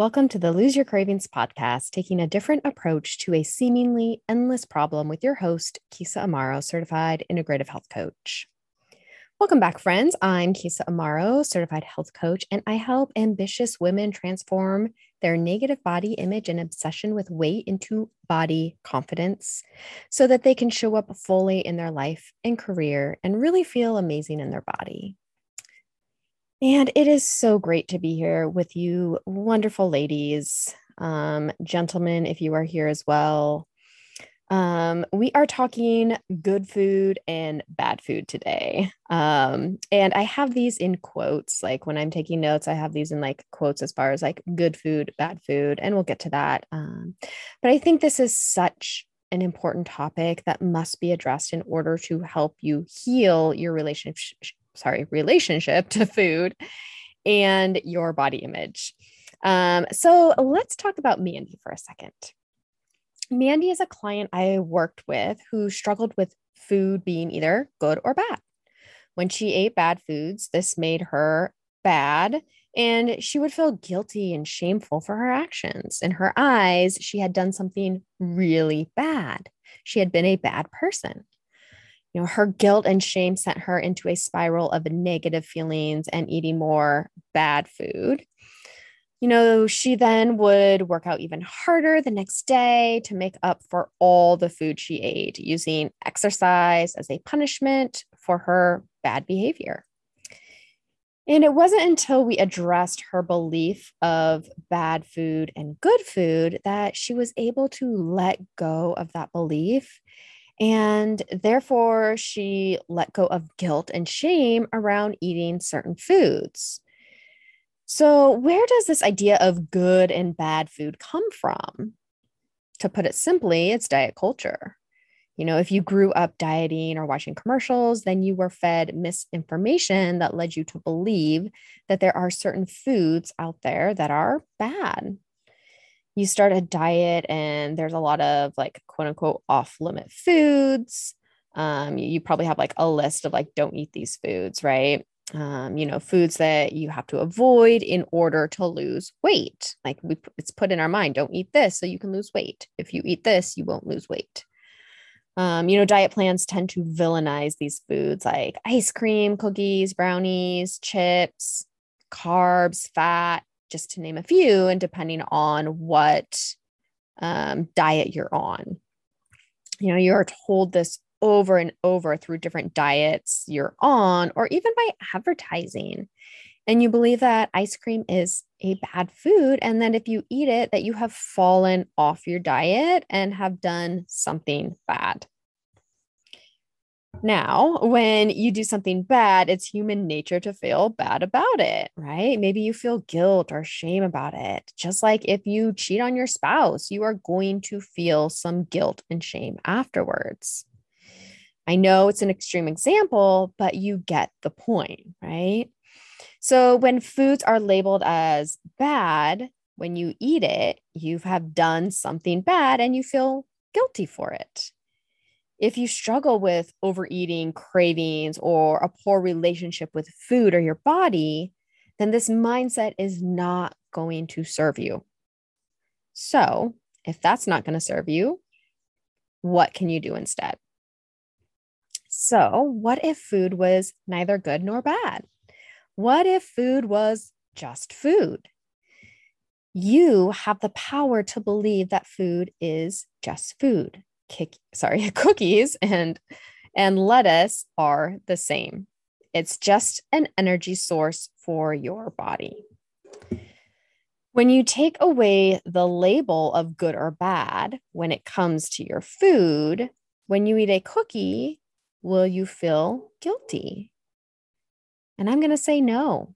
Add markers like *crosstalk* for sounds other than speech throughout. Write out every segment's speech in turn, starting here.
Welcome to the Lose Your Cravings podcast, taking a different approach to a seemingly endless problem with your host, Kisa Amaro, certified integrative health coach. Welcome back, friends. I'm Kisa Amaro, certified health coach, and I help ambitious women transform their negative body image and obsession with weight into body confidence so that they can show up fully in their life and career and really feel amazing in their body. And it is so great to be here with you, wonderful ladies, um, gentlemen, if you are here as well. Um, we are talking good food and bad food today. Um, and I have these in quotes. Like when I'm taking notes, I have these in like quotes as far as like good food, bad food, and we'll get to that. Um, but I think this is such an important topic that must be addressed in order to help you heal your relationship sorry, relationship to food and your body image. Um, so let's talk about Mandy for a second. Mandy is a client I worked with who struggled with food being either good or bad. When she ate bad foods, this made her bad and she would feel guilty and shameful for her actions. In her eyes, she had done something really bad. She had been a bad person you know her guilt and shame sent her into a spiral of negative feelings and eating more bad food. You know she then would work out even harder the next day to make up for all the food she ate using exercise as a punishment for her bad behavior. And it wasn't until we addressed her belief of bad food and good food that she was able to let go of that belief and therefore, she let go of guilt and shame around eating certain foods. So, where does this idea of good and bad food come from? To put it simply, it's diet culture. You know, if you grew up dieting or watching commercials, then you were fed misinformation that led you to believe that there are certain foods out there that are bad you start a diet and there's a lot of like quote unquote off limit foods. Um, you, you, probably have like a list of like, don't eat these foods, right? Um, you know, foods that you have to avoid in order to lose weight. Like we, it's put in our mind, don't eat this so you can lose weight. If you eat this, you won't lose weight. Um, you know, diet plans tend to villainize these foods like ice cream, cookies, brownies, chips, carbs, fat, just to name a few, and depending on what um, diet you're on. You know, you're told this over and over through different diets you're on, or even by advertising. And you believe that ice cream is a bad food. And then if you eat it, that you have fallen off your diet and have done something bad. Now, when you do something bad, it's human nature to feel bad about it, right? Maybe you feel guilt or shame about it. Just like if you cheat on your spouse, you are going to feel some guilt and shame afterwards. I know it's an extreme example, but you get the point, right? So when foods are labeled as bad, when you eat it, you have done something bad and you feel guilty for it if you struggle with overeating, cravings, or a poor relationship with food or your body, then this mindset is not going to serve you. So, if that's not going to serve you, what can you do instead? So, what if food was neither good nor bad? What if food was just food? You have the power to believe that food is just food kick, sorry, *laughs* cookies and and lettuce are the same. It's just an energy source for your body. When you take away the label of good or bad when it comes to your food, when you eat a cookie, will you feel guilty? And I'm going to say no,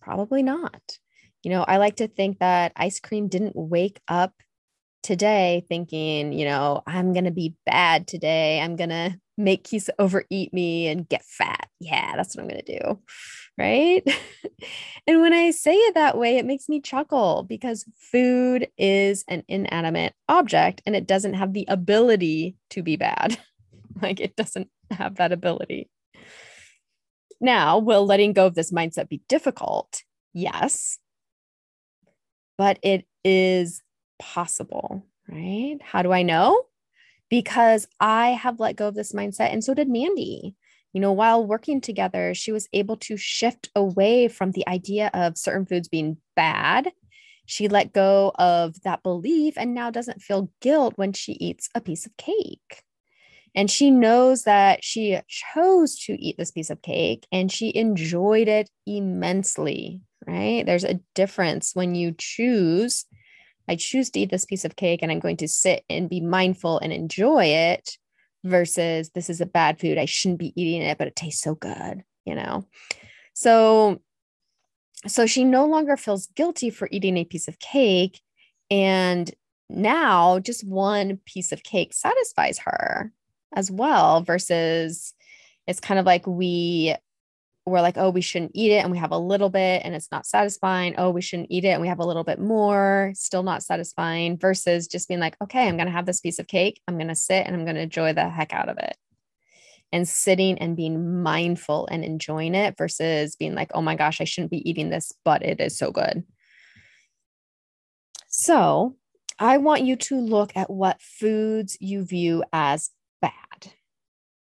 probably not. You know, I like to think that ice cream didn't wake up today thinking, you know, I'm going to be bad today. I'm going to make Kisa overeat me and get fat. Yeah, that's what I'm going to do. Right. *laughs* and when I say it that way, it makes me chuckle because food is an inanimate object and it doesn't have the ability to be bad. *laughs* like it doesn't have that ability. Now, will letting go of this mindset be difficult? Yes. but it is possible, right? How do I know? Because I have let go of this mindset, and so did Mandy. You know, while working together, she was able to shift away from the idea of certain foods being bad. She let go of that belief and now doesn't feel guilt when she eats a piece of cake. And she knows that she chose to eat this piece of cake and she enjoyed it immensely, right? There's a difference when you choose, I choose to eat this piece of cake and I'm going to sit and be mindful and enjoy it versus this is a bad food. I shouldn't be eating it, but it tastes so good, you know? So, so she no longer feels guilty for eating a piece of cake. And now just one piece of cake satisfies her as well versus it's kind of like we we're like oh we shouldn't eat it and we have a little bit and it's not satisfying oh we shouldn't eat it and we have a little bit more still not satisfying versus just being like okay i'm going to have this piece of cake i'm going to sit and i'm going to enjoy the heck out of it and sitting and being mindful and enjoying it versus being like oh my gosh i shouldn't be eating this but it is so good so I want you to look at what foods you view as.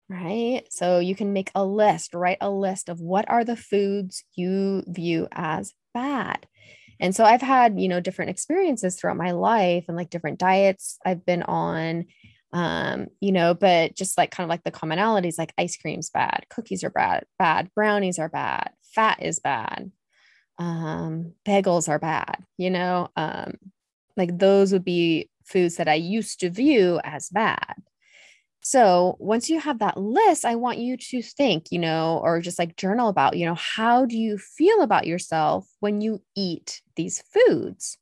Right. So you can make a list, write a list of what are the foods you view as bad. And so I've had, you know, different experiences throughout my life and like different diets I've been on, um, you know, but just like kind of like the commonalities, like ice cream's bad, cookies are bad, bad, brownies are bad, fat is bad, um, bagels are bad, you know, um, like those would be foods that I used to view as bad. So once you have that list, I want you to think, you know, or just like journal about, you know, how do you feel about yourself when you eat these foods?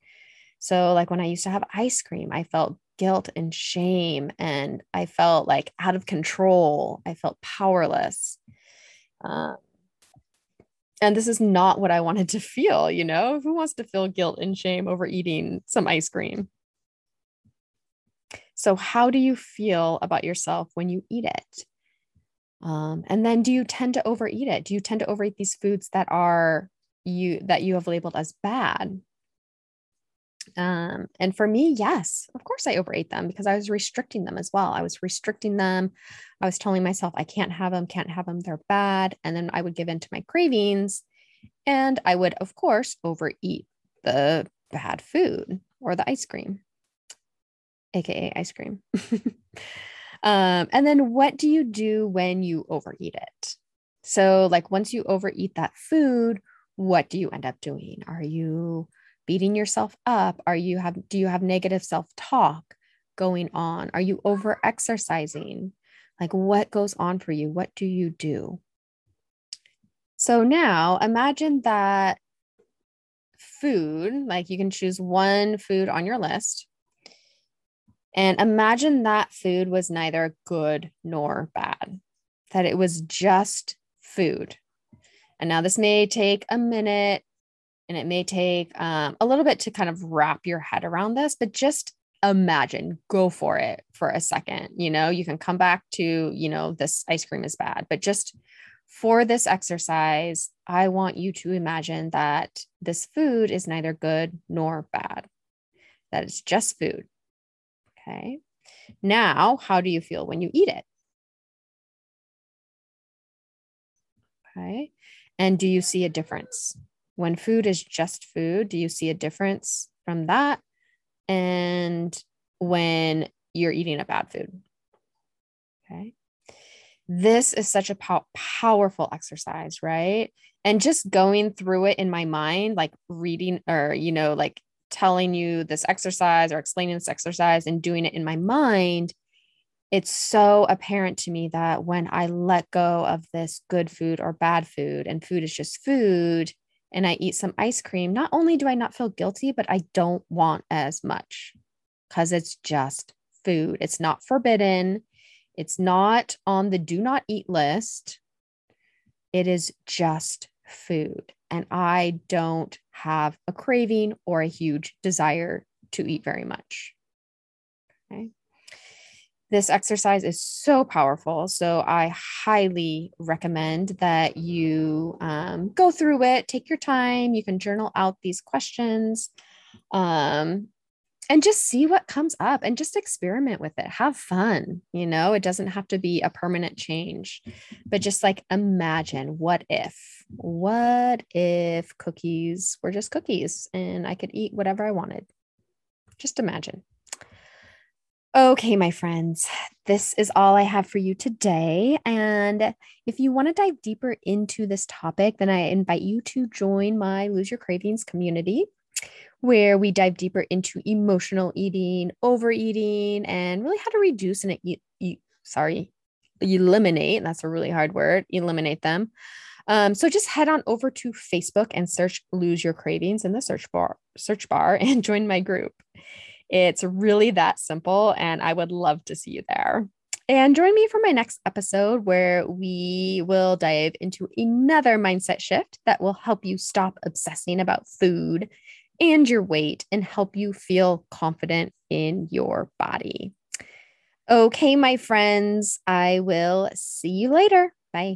So, like when I used to have ice cream, I felt guilt and shame, and I felt like out of control. I felt powerless. Uh, and this is not what I wanted to feel, you know? Who wants to feel guilt and shame over eating some ice cream? So, how do you feel about yourself when you eat it? Um, and then, do you tend to overeat it? Do you tend to overeat these foods that are you that you have labeled as bad? Um, and for me, yes, of course, I overate them because I was restricting them as well. I was restricting them. I was telling myself I can't have them, can't have them, they're bad. And then I would give in to my cravings, and I would, of course, overeat the bad food or the ice cream aka ice cream. *laughs* um, and then what do you do when you overeat it? So, like once you overeat that food, what do you end up doing? Are you beating yourself up? Are you have do you have negative self-talk going on? Are you over exercising? Like what goes on for you? What do you do? So now imagine that food, like you can choose one food on your list and imagine that food was neither good nor bad, that it was just food. And now this may take a minute and it may take um, a little bit to kind of wrap your head around this, but just imagine, go for it for a second. You know, you can come back to, you know, this ice cream is bad, but just for this exercise, I want you to imagine that this food is neither good nor bad, that it's just food. Okay. Now, how do you feel when you eat it? Okay. And do you see a difference? When food is just food, do you see a difference from that? And when you're eating a bad food? Okay. This is such a pow- powerful exercise, right? And just going through it in my mind, like reading or, you know, like telling you this exercise or explaining this exercise and doing it in my mind, it's so apparent to me that when I let go of this good food or bad food, and food is just food, and I eat some ice cream, not only do I not feel guilty, but I don't want as much because it's just food. It's not forbidden, it's not on the do not eat list. It is just food and I don't have a craving or a huge desire to eat very much. Okay. This exercise is so powerful. So I highly recommend that you um, go through it, take your time. You can journal out these questions. Um, and just see what comes up and just experiment with it. Have fun. You know, it doesn't have to be a permanent change, but just like imagine what if, what if cookies were just cookies and I could eat whatever I wanted? Just imagine. Okay, my friends, this is all I have for you today. And if you want to dive deeper into this topic, then I invite you to join my Lose Your Cravings community, where we dive deeper into emotional eating, overeating, and really how to reduce and eat, eat sorry, eliminate. That's a really hard word. Eliminate them. Um, so just head on over to Facebook and search "Lose Your Cravings" in the search bar, search bar, *laughs* and join my group. It's really that simple, and I would love to see you there. And join me for my next episode where we will dive into another mindset shift that will help you stop obsessing about food and your weight and help you feel confident in your body. Okay, my friends, I will see you later. Bye.